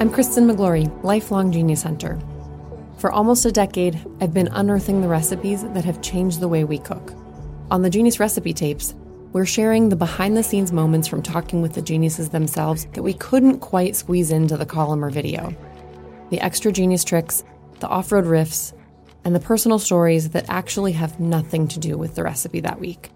I'm Kristen Miglore, lifelong genius hunter. For almost a decade, I've been unearthing the recipes that have changed the way we cook. On the Genius Recipe Tapes, we're sharing the behind the scenes moments from talking with the geniuses themselves that we couldn't quite squeeze into the column or video. The extra genius tricks, the off road riffs, and the personal stories that actually have nothing to do with the recipe that week.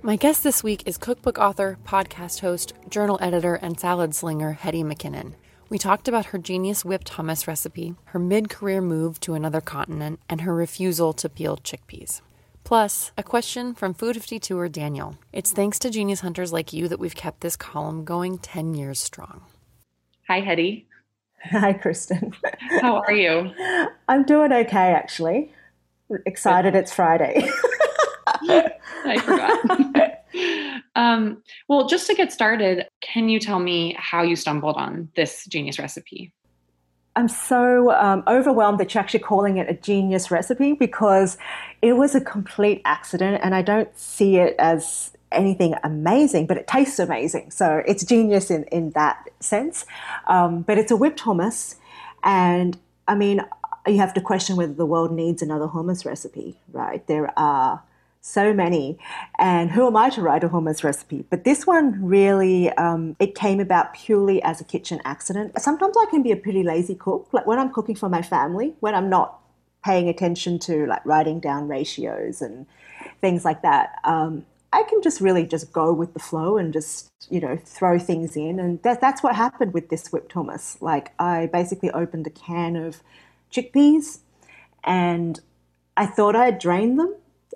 My guest this week is cookbook author, podcast host, journal editor, and salad slinger Hetty McKinnon. We talked about her genius whipped hummus recipe, her mid career move to another continent, and her refusal to peel chickpeas. Plus, a question from Food 52er Daniel. It's thanks to genius hunters like you that we've kept this column going 10 years strong. Hi, Hetty. Hi, Kristen. How are you? I'm doing okay, actually. Excited it's Friday. I forgot. um, well, just to get started, can you tell me how you stumbled on this genius recipe? I'm so um, overwhelmed that you're actually calling it a genius recipe because it was a complete accident and I don't see it as anything amazing, but it tastes amazing. So it's genius in, in that sense. Um, but it's a whipped hummus. And I mean, you have to question whether the world needs another hummus recipe, right? There are so many. And who am I to write a hummus recipe? But this one really, um, it came about purely as a kitchen accident. Sometimes I can be a pretty lazy cook. Like when I'm cooking for my family, when I'm not paying attention to like writing down ratios and things like that. Um, I can just really just go with the flow and just you know throw things in, and that, that's what happened with this whipped hummus. Like I basically opened a can of chickpeas, and I thought i had drained them,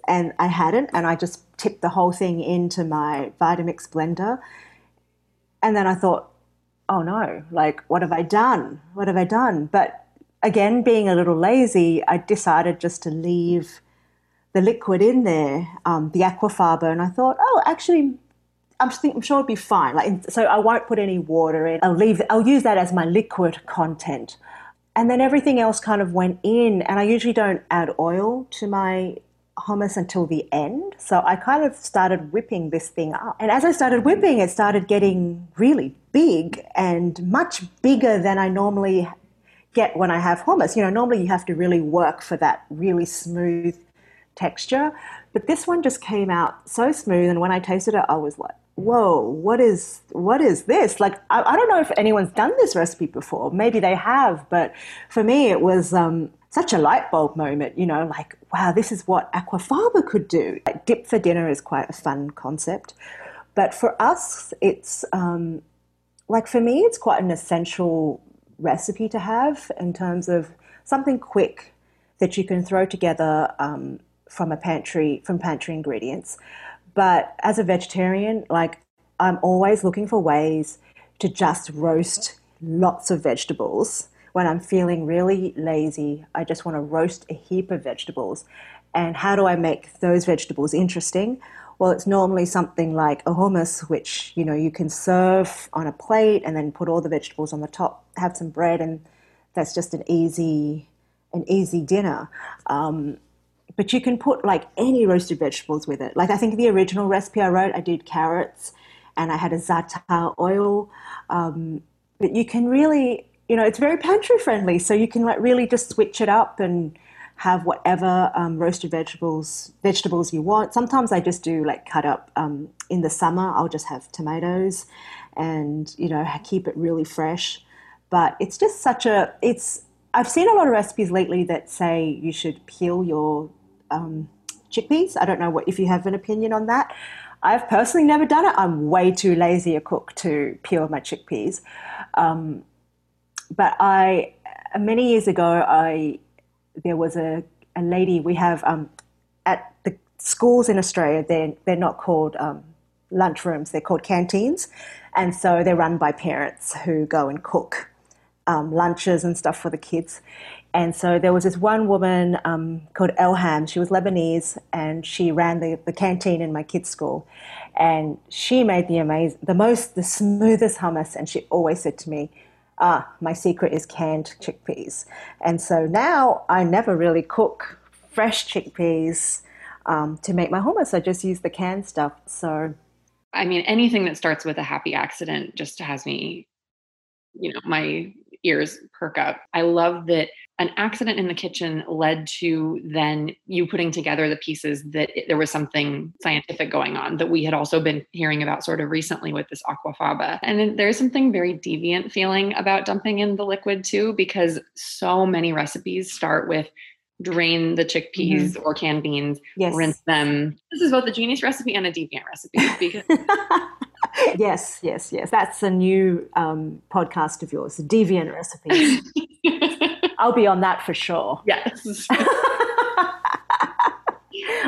and I hadn't, and I just tipped the whole thing into my Vitamix blender. And then I thought, oh no, like, what have I done? What have I done? But again, being a little lazy, I decided just to leave the liquid in there, um, the aquafaba, and I thought, oh, actually, I'm, think, I'm sure it'll be fine. Like, so I won't put any water in. I'll leave. I'll use that as my liquid content, and then everything else kind of went in. And I usually don't add oil to my hummus until the end. So I kind of started whipping this thing up. And as I started whipping, it started getting really big and much bigger than I normally get when I have hummus. You know, normally you have to really work for that really smooth texture. But this one just came out so smooth. And when I tasted it, I was like, whoa, what is what is this? Like, I, I don't know if anyone's done this recipe before. Maybe they have, but for me, it was um, such a light bulb moment, you know, like, wow, this is what aquafaba could do. Like, dip for dinner is quite a fun concept. But for us, it's um, like for me, it's quite an essential recipe to have in terms of something quick that you can throw together um, from a pantry, from pantry ingredients. But as a vegetarian, like, I'm always looking for ways to just roast lots of vegetables when I'm feeling really lazy, I just want to roast a heap of vegetables. And how do I make those vegetables interesting? Well, it's normally something like a hummus, which you know you can serve on a plate and then put all the vegetables on the top, have some bread, and that's just an easy, an easy dinner. Um, but you can put like any roasted vegetables with it. Like I think the original recipe I wrote, I did carrots, and I had a za'atar oil. Um, but you can really you know, it's very pantry friendly. So you can like really just switch it up and have whatever um, roasted vegetables vegetables you want. Sometimes I just do like cut up um, in the summer. I'll just have tomatoes and you know keep it really fresh. But it's just such a it's. I've seen a lot of recipes lately that say you should peel your um, chickpeas. I don't know what if you have an opinion on that. I've personally never done it. I'm way too lazy a cook to peel my chickpeas. Um, but I many years ago, I there was a, a lady we have um, at the schools in Australia. They're they're not called um, lunchrooms; they're called canteens, and so they're run by parents who go and cook um, lunches and stuff for the kids. And so there was this one woman um, called Elham. She was Lebanese, and she ran the, the canteen in my kids' school. And she made the amazing, the most, the smoothest hummus. And she always said to me, ah, my secret is canned chickpeas. And so now I never really cook fresh chickpeas um, to make my hummus. I just use the canned stuff. So, I mean, anything that starts with a happy accident just has me, you know, my ears perk up. I love that an accident in the kitchen led to then you putting together the pieces that it, there was something scientific going on that we had also been hearing about sort of recently with this aquafaba. And there's something very deviant feeling about dumping in the liquid too, because so many recipes start with drain the chickpeas mm-hmm. or canned beans, yes. rinse them. This is both a genius recipe and a deviant recipe because yes, yes, yes. That's a new um, podcast of yours, deviant recipes. I'll be on that for sure. Yes.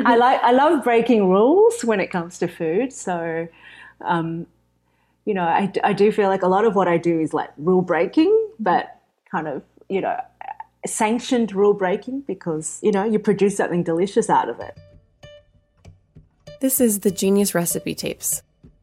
I like I love breaking rules when it comes to food. So, um, you know, I, I do feel like a lot of what I do is like rule breaking, but kind of you know sanctioned rule breaking because you know you produce something delicious out of it. This is the Genius Recipe Tapes.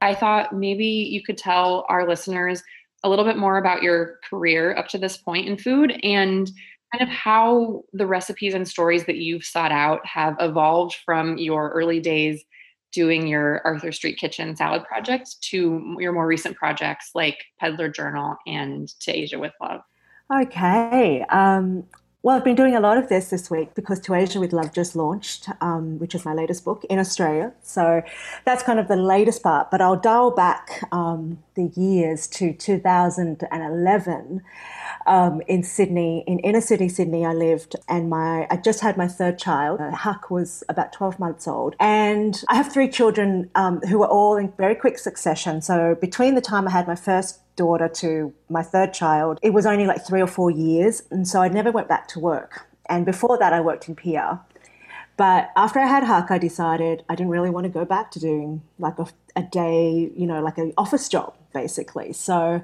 I thought maybe you could tell our listeners a little bit more about your career up to this point in food and kind of how the recipes and stories that you've sought out have evolved from your early days doing your Arthur Street Kitchen salad project to your more recent projects like Peddler Journal and To Asia with Love. Okay. Um, well, I've been doing a lot of this this week because To Asia with Love just launched, um, which is my latest book in Australia. So that's kind of the latest part. But I'll dial back um, the years to 2011 um, in Sydney, in inner city Sydney. I lived, and my I just had my third child. Uh, Huck was about 12 months old, and I have three children um, who were all in very quick succession. So between the time I had my first daughter to my third child, it was only like three or four years. And so I never went back to work. And before that, I worked in PR. But after I had Huck, I decided I didn't really want to go back to doing like a, a day, you know, like an office job, basically. So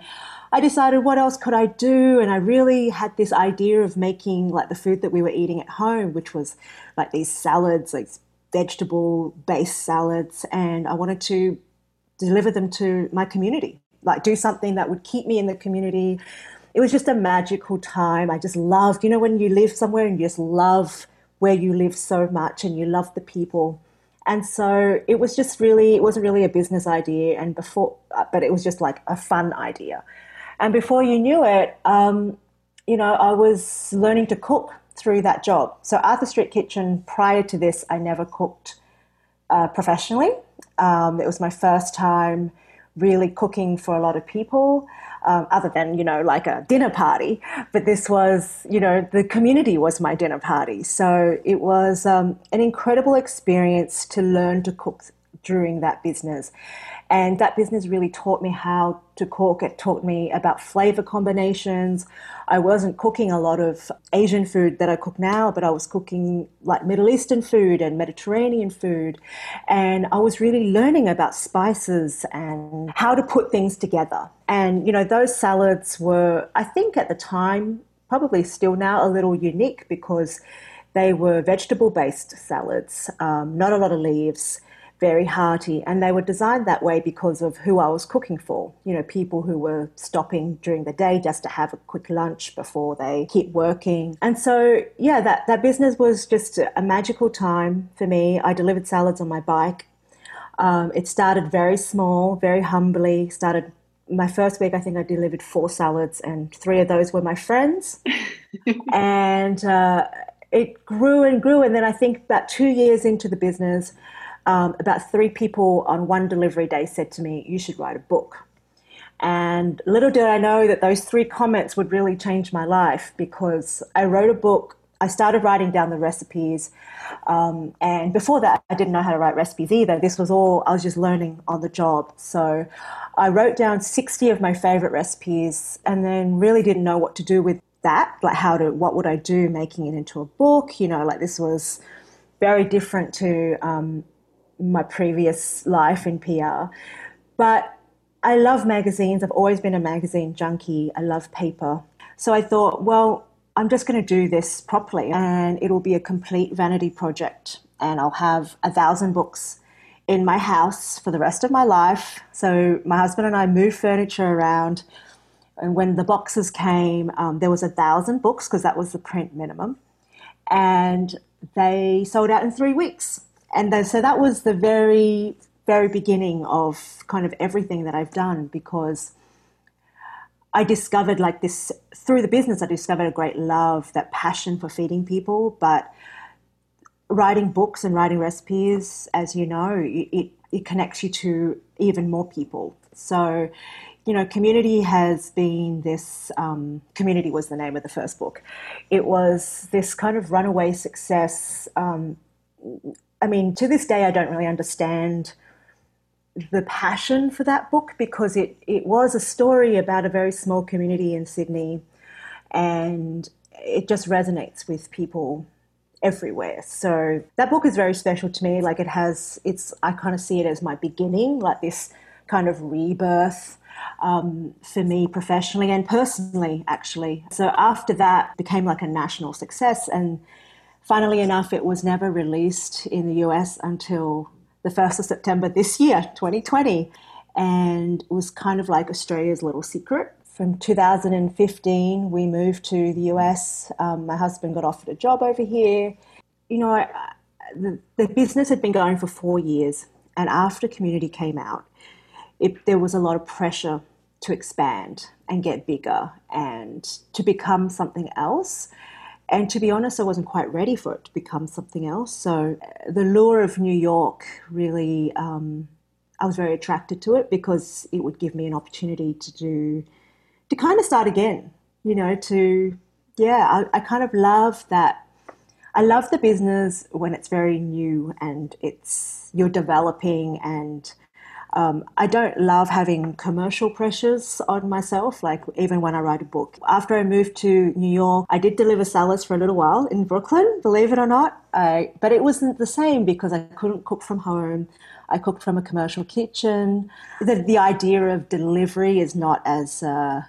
I decided what else could I do? And I really had this idea of making like the food that we were eating at home, which was like these salads, like vegetable based salads. And I wanted to deliver them to my community like do something that would keep me in the community. It was just a magical time. I just loved, you know, when you live somewhere and you just love where you live so much and you love the people. And so it was just really, it wasn't really a business idea, and before, but it was just like a fun idea. And before you knew it, um, you know, I was learning to cook through that job. So Arthur Street Kitchen, prior to this, I never cooked uh, professionally. Um, it was my first time really cooking for a lot of people, um, other than, you know, like a dinner party. But this was, you know, the community was my dinner party. So it was um, an incredible experience to learn to cook during that business. And that business really taught me how to cook. It taught me about flavor combinations. I wasn't cooking a lot of Asian food that I cook now, but I was cooking like Middle Eastern food and Mediterranean food. And I was really learning about spices and how to put things together. And, you know, those salads were, I think at the time, probably still now a little unique because they were vegetable based salads, um, not a lot of leaves very hearty. And they were designed that way because of who I was cooking for. You know, people who were stopping during the day just to have a quick lunch before they keep working. And so, yeah, that, that business was just a magical time for me. I delivered salads on my bike. Um, it started very small, very humbly, started my first week, I think I delivered four salads, and three of those were my friends. and uh, it grew and grew. And then I think about two years into the business, um, about three people on one delivery day said to me, You should write a book. And little did I know that those three comments would really change my life because I wrote a book. I started writing down the recipes. Um, and before that, I didn't know how to write recipes either. This was all, I was just learning on the job. So I wrote down 60 of my favorite recipes and then really didn't know what to do with that. Like, how to, what would I do making it into a book? You know, like this was very different to um, my previous life in PR. But I love magazines. I've always been a magazine junkie. I love paper. So I thought, well, I'm just going to do this properly and it'll be a complete vanity project. And I'll have a thousand books in my house for the rest of my life. So my husband and I moved furniture around. And when the boxes came, um, there was a thousand books because that was the print minimum. And they sold out in three weeks and then, so that was the very, very beginning of kind of everything that I've done because I discovered like this through the business, I discovered a great love, that passion for feeding people. But writing books and writing recipes, as you know, it, it connects you to even more people. So, you know, community has been this. Um, community was the name of the first book. It was this kind of runaway success. Um, I mean, to this day, I don't really understand the passion for that book because it, it was a story about a very small community in Sydney and it just resonates with people everywhere. So that book is very special to me. Like it has, it's, I kind of see it as my beginning, like this kind of rebirth um, for me professionally and personally, actually. So after that became like a national success and Funnily enough, it was never released in the US until the 1st of September this year, 2020, and was kind of like Australia's little secret. From 2015, we moved to the US. Um, my husband got offered a job over here. You know, I, the, the business had been going for four years, and after Community came out, it, there was a lot of pressure to expand and get bigger and to become something else. And to be honest, I wasn't quite ready for it to become something else. So uh, the lure of New York really, um, I was very attracted to it because it would give me an opportunity to do, to kind of start again, you know, to, yeah, I, I kind of love that. I love the business when it's very new and it's, you're developing and, um, I don't love having commercial pressures on myself, like even when I write a book. After I moved to New York, I did deliver salads for a little while in Brooklyn, believe it or not. I, but it wasn't the same because I couldn't cook from home. I cooked from a commercial kitchen. The, the idea of delivery is not as uh,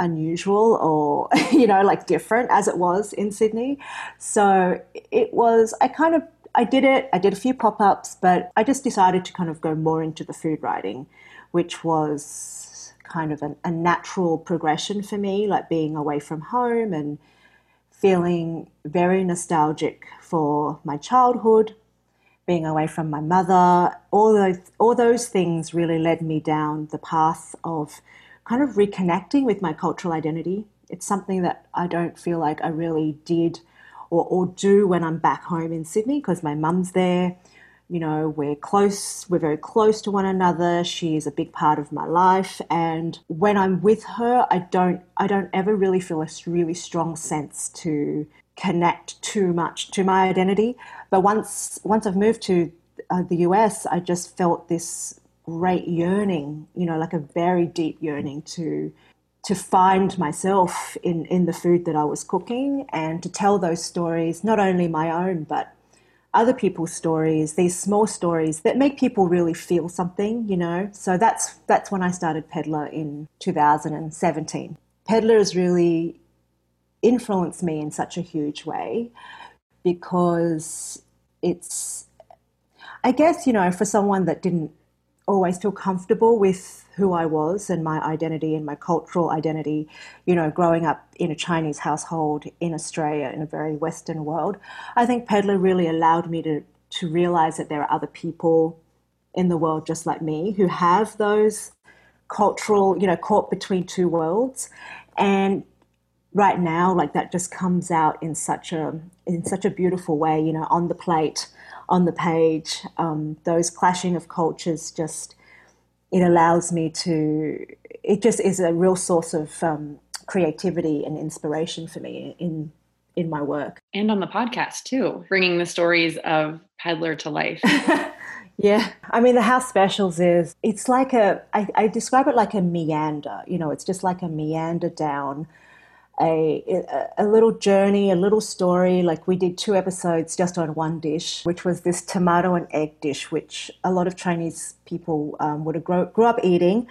unusual or, you know, like different as it was in Sydney. So it was, I kind of I did it. I did a few pop ups, but I just decided to kind of go more into the food writing, which was kind of an, a natural progression for me, like being away from home and feeling very nostalgic for my childhood, being away from my mother. All those, all those things really led me down the path of kind of reconnecting with my cultural identity. It's something that I don't feel like I really did or, or do when I'm back home in Sydney because my mum's there. You know, we're close, we're very close to one another. She is a big part of my life. And when I'm with her, I don't I don't ever really feel a really strong sense to connect too much to my identity. But once once I've moved to uh, the US, I just felt this great yearning, you know, like a very deep yearning to to find myself in, in the food that I was cooking and to tell those stories, not only my own, but other people's stories, these small stories that make people really feel something, you know. So that's that's when I started Peddler in 2017. Peddler has really influenced me in such a huge way because it's I guess, you know, for someone that didn't always feel comfortable with who I was and my identity and my cultural identity, you know, growing up in a Chinese household in Australia in a very Western world, I think Peddler really allowed me to, to realize that there are other people in the world just like me who have those cultural, you know, caught between two worlds. And right now, like that just comes out in such a in such a beautiful way, you know, on the plate, on the page. Um, those clashing of cultures just it allows me to. It just is a real source of um, creativity and inspiration for me in in my work and on the podcast too, bringing the stories of Peddler to life. Yeah, I mean, the house specials is, it's like a, I, I describe it like a meander, you know, it's just like a meander down a, a little journey, a little story. Like we did two episodes just on one dish, which was this tomato and egg dish, which a lot of Chinese people um, would have grow, grew up eating.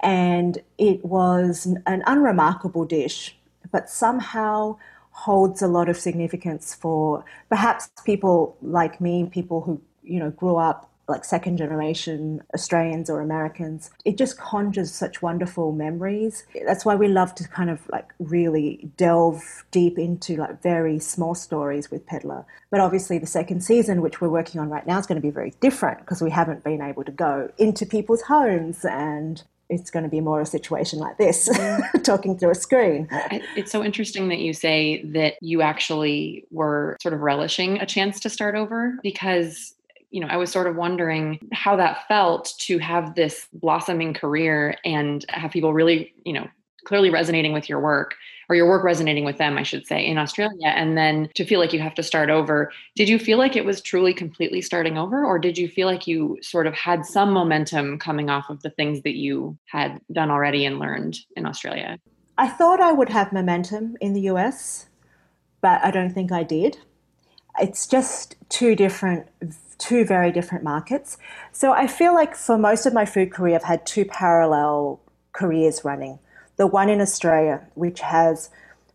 And it was an unremarkable dish, but somehow holds a lot of significance for perhaps people like me, people who, you know, grew up like second generation Australians or Americans. It just conjures such wonderful memories. That's why we love to kind of like really delve deep into like very small stories with Peddler. But obviously, the second season, which we're working on right now, is going to be very different because we haven't been able to go into people's homes and it's going to be more a situation like this, talking through a screen. It's so interesting that you say that you actually were sort of relishing a chance to start over because you know, I was sort of wondering how that felt to have this blossoming career and have people really, you know, clearly resonating with your work or your work resonating with them, I should say, in Australia. And then to feel like you have to start over. Did you feel like it was truly completely starting over, or did you feel like you sort of had some momentum coming off of the things that you had done already and learned in Australia? I thought I would have momentum in the US, but I don't think I did. It's just two different two very different markets. So I feel like for most of my food career, I've had two parallel careers running. The one in Australia, which has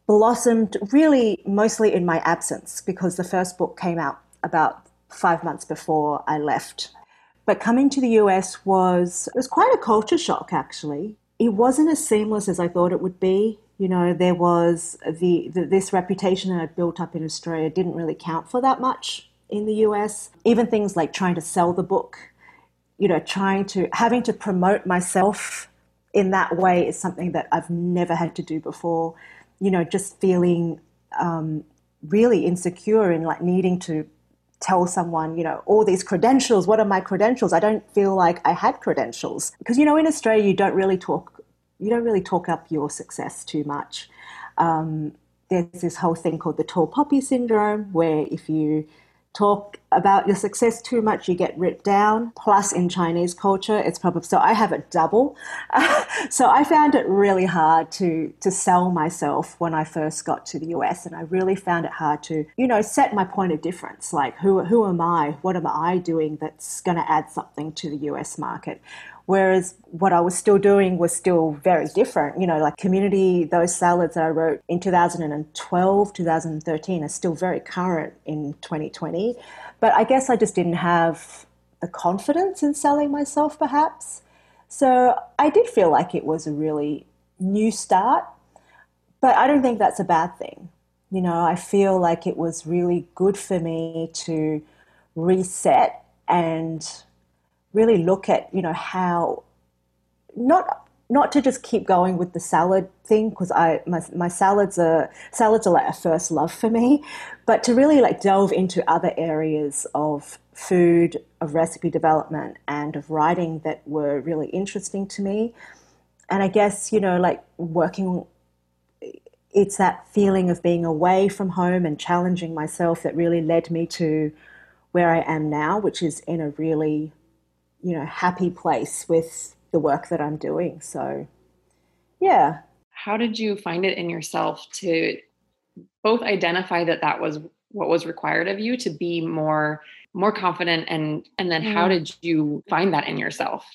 blossomed really mostly in my absence because the first book came out about five months before I left. But coming to the US was it was quite a culture shock actually. It wasn't as seamless as I thought it would be. You know, there was the, the this reputation that I'd built up in Australia didn't really count for that much in the US. Even things like trying to sell the book, you know, trying to, having to promote myself in that way is something that I've never had to do before. You know, just feeling um, really insecure and like needing to tell someone, you know, all these credentials, what are my credentials? I don't feel like I had credentials. Because, you know, in Australia, you don't really talk, you don't really talk up your success too much. Um, there's this whole thing called the tall poppy syndrome, where if you talk about your success too much, you get ripped down. Plus, in Chinese culture, it's probably so. I have a double, so I found it really hard to to sell myself when I first got to the US, and I really found it hard to you know set my point of difference. Like, who who am I? What am I doing that's going to add something to the US market? Whereas what I was still doing was still very different. You know, like community, those salads that I wrote in 2012, 2013 are still very current in 2020. But I guess I just didn't have the confidence in selling myself, perhaps. So I did feel like it was a really new start, but I don't think that's a bad thing. You know, I feel like it was really good for me to reset and really look at you know how not not to just keep going with the salad thing because I my, my salads are salads are like a first love for me, but to really like delve into other areas of food, of recipe development, and of writing that were really interesting to me. And I guess you know like working, it's that feeling of being away from home and challenging myself that really led me to where I am now, which is in a really you know, happy place with the work that I'm doing. So, yeah. How did you find it in yourself to both identify that that was what was required of you to be more more confident and and then how mm. did you find that in yourself?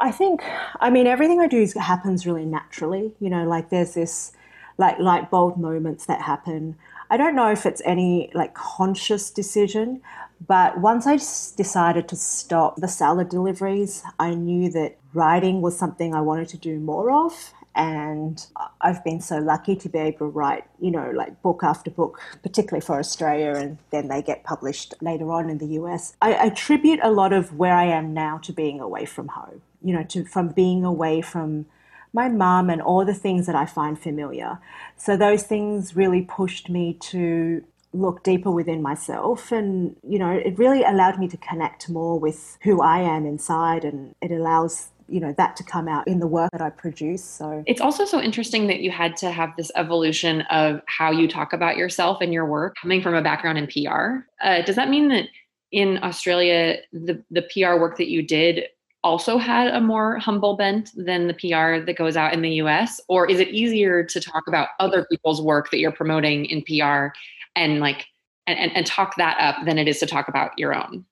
I think I mean everything I do happens really naturally, you know, like there's this like light bulb moments that happen. I don't know if it's any like conscious decision, But once I decided to stop the salad deliveries, I knew that writing was something I wanted to do more of. And I've been so lucky to be able to write, you know, like book after book, particularly for Australia, and then they get published later on in the US. I attribute a lot of where I am now to being away from home, you know, to from being away from my mum and all the things that I find familiar. So those things really pushed me to look deeper within myself and you know it really allowed me to connect more with who I am inside and it allows you know that to come out in the work that I produce so it's also so interesting that you had to have this evolution of how you talk about yourself and your work coming from a background in PR uh, does that mean that in Australia the the PR work that you did also had a more humble bent than the PR that goes out in the US? Or is it easier to talk about other people's work that you're promoting in PR and like and, and, and talk that up than it is to talk about your own?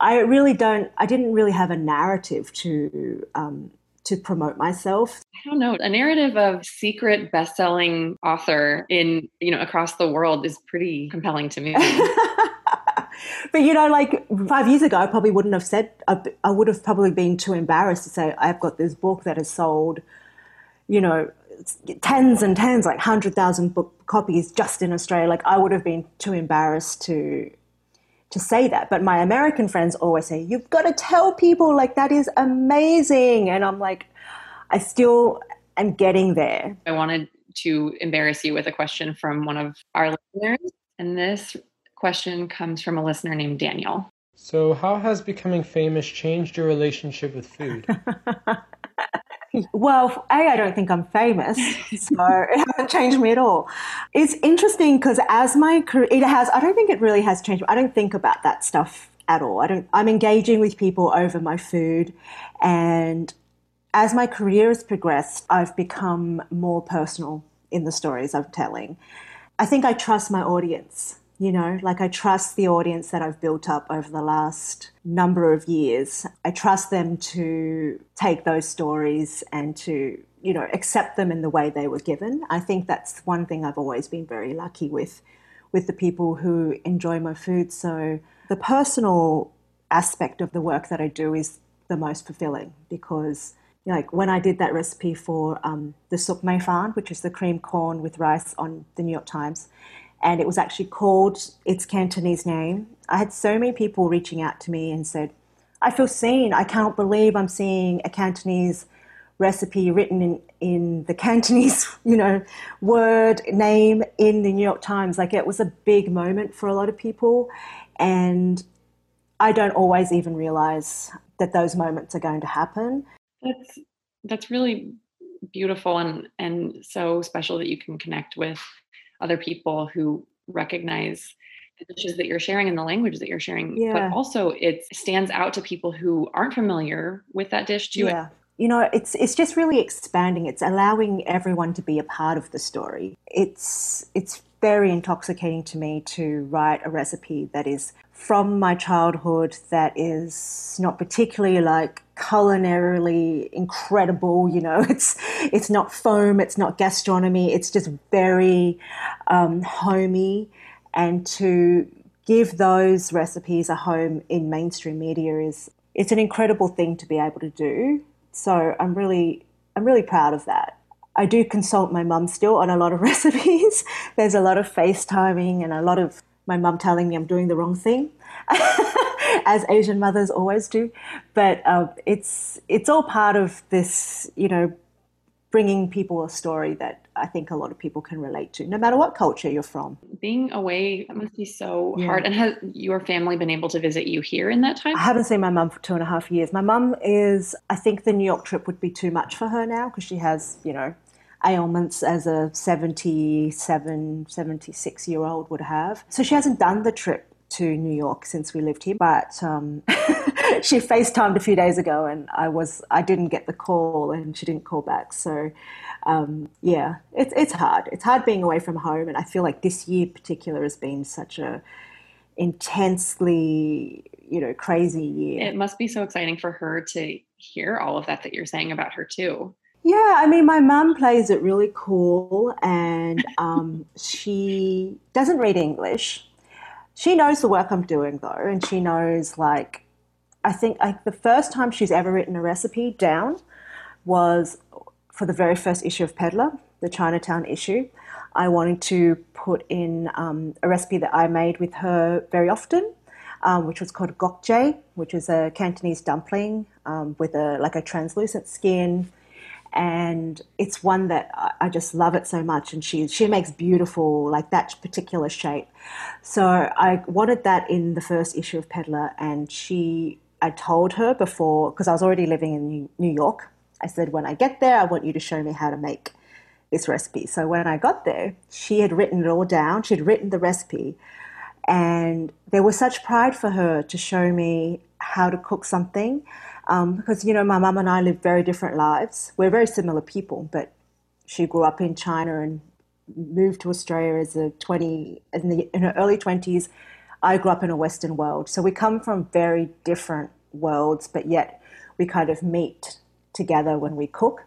I really don't I didn't really have a narrative to um, to promote myself. I don't know. A narrative of secret best-selling author in, you know, across the world is pretty compelling to me. but you know, like five years ago, I probably wouldn't have said. I, I would have probably been too embarrassed to say I've got this book that has sold, you know, tens and tens, like hundred thousand book copies just in Australia. Like I would have been too embarrassed to to say that. But my American friends always say, "You've got to tell people like that is amazing," and I'm like, I still am getting there. I wanted to embarrass you with a question from one of our listeners, and this question comes from a listener named Daniel. So, how has becoming famous changed your relationship with food? well, A, I don't think I'm famous, so it hasn't changed me at all. It's interesting because as my career, it has, I don't think it really has changed. I don't think about that stuff at all. I don't, I'm engaging with people over my food. And as my career has progressed, I've become more personal in the stories I'm telling. I think I trust my audience you know, like I trust the audience that I've built up over the last number of years. I trust them to take those stories and to, you know, accept them in the way they were given. I think that's one thing I've always been very lucky with with the people who enjoy my food. So the personal aspect of the work that I do is the most fulfilling because like when I did that recipe for um, the soup mei fan, which is the cream corn with rice on the New York Times, and it was actually called its Cantonese name. I had so many people reaching out to me and said, I feel seen. I can't believe I'm seeing a Cantonese recipe written in, in the Cantonese, you know, word name in the New York Times. Like it was a big moment for a lot of people. And I don't always even realize that those moments are going to happen. That's that's really beautiful and and so special that you can connect with other people who recognize the dishes that you're sharing and the language that you're sharing yeah. but also it stands out to people who aren't familiar with that dish too. Yeah. You know it's it's just really expanding. It's allowing everyone to be a part of the story. It's it's very intoxicating to me to write a recipe that is from my childhood that is not particularly like culinarily incredible you know? It's it's not foam it's not gastronomy it's just very um, homey. And to give those recipes a home in mainstream media is it's an incredible thing to be able to do. So i'm really i'm really proud of that. I do consult my mum still on a lot of recipes. There's a lot of facetiming and a lot of my mum telling me I'm doing the wrong thing, as Asian mothers always do. But uh, it's it's all part of this, you know, bringing people a story that I think a lot of people can relate to, no matter what culture you're from. Being away that must be so yeah. hard. And has your family been able to visit you here in that time? I haven't seen my mum for two and a half years. My mum is, I think the New York trip would be too much for her now because she has, you know, ailments as a 77, 76 year old would have. So she hasn't done the trip to New York since we lived here, but um, she FaceTimed a few days ago and I was I didn't get the call and she didn't call back. So um, yeah, it's it's hard. It's hard being away from home, and I feel like this year particular has been such a intensely you know crazy year. It must be so exciting for her to hear all of that that you're saying about her too. Yeah, I mean, my mum plays it really cool, and um, she doesn't read English, she knows the work I'm doing though, and she knows like I think like the first time she's ever written a recipe down was for the very first issue of Peddler, the Chinatown issue. I wanted to put in um, a recipe that I made with her very often, um, which was called gokje, which is a Cantonese dumpling um, with a like a translucent skin, and it's one that I just love it so much. And she she makes beautiful like that particular shape. So I wanted that in the first issue of Peddler, and she I told her before because I was already living in New York. I said when I get there, I want you to show me how to make this recipe. So when I got there, she had written it all down. She had written the recipe, and there was such pride for her to show me how to cook something um, because you know my mum and I live very different lives. We're very similar people, but she grew up in China and moved to Australia as a twenty in, the, in her early twenties. I grew up in a Western world, so we come from very different worlds, but yet we kind of meet together when we cook.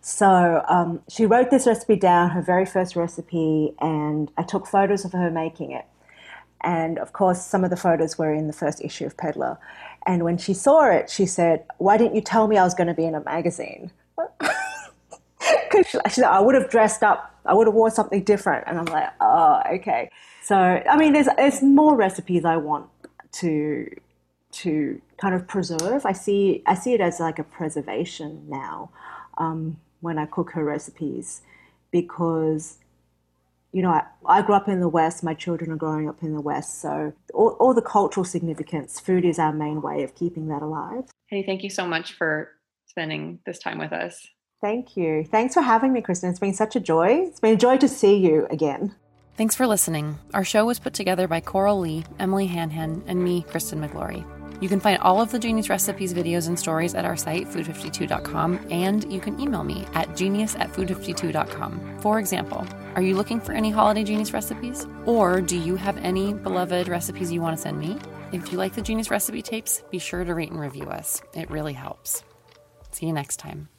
So um, she wrote this recipe down, her very first recipe, and I took photos of her making it. And of course, some of the photos were in the first issue of Peddler. And when she saw it, she said, Why didn't you tell me I was going to be in a magazine? Because she said, I would have dressed up, I would have worn something different. And I'm like, Oh, okay. So, I mean, there's, there's more recipes I want to to kind of preserve. I see I see it as like a preservation now um, when I cook her recipes because you know, I, I, grew up in the West, my children are growing up in the West. So, all, all, the cultural significance, food is our main way of keeping that alive. Hey, thank you so much for spending this time with us. Thank you. Thanks for having me, Kristen. It's been such a joy. It's been a joy to see you again. Thanks for listening. Our show was put together by Coral Lee, Emily Hanhan, and me, Kristen Miglore. You can find all of the Genius Recipes videos and stories at our site, food52.com, and you can email me at genius at food52.com. For example, are you looking for any holiday Genius recipes? Or do you have any beloved recipes you want to send me? If you like the Genius recipe tapes, be sure to rate and review us. It really helps. See you next time.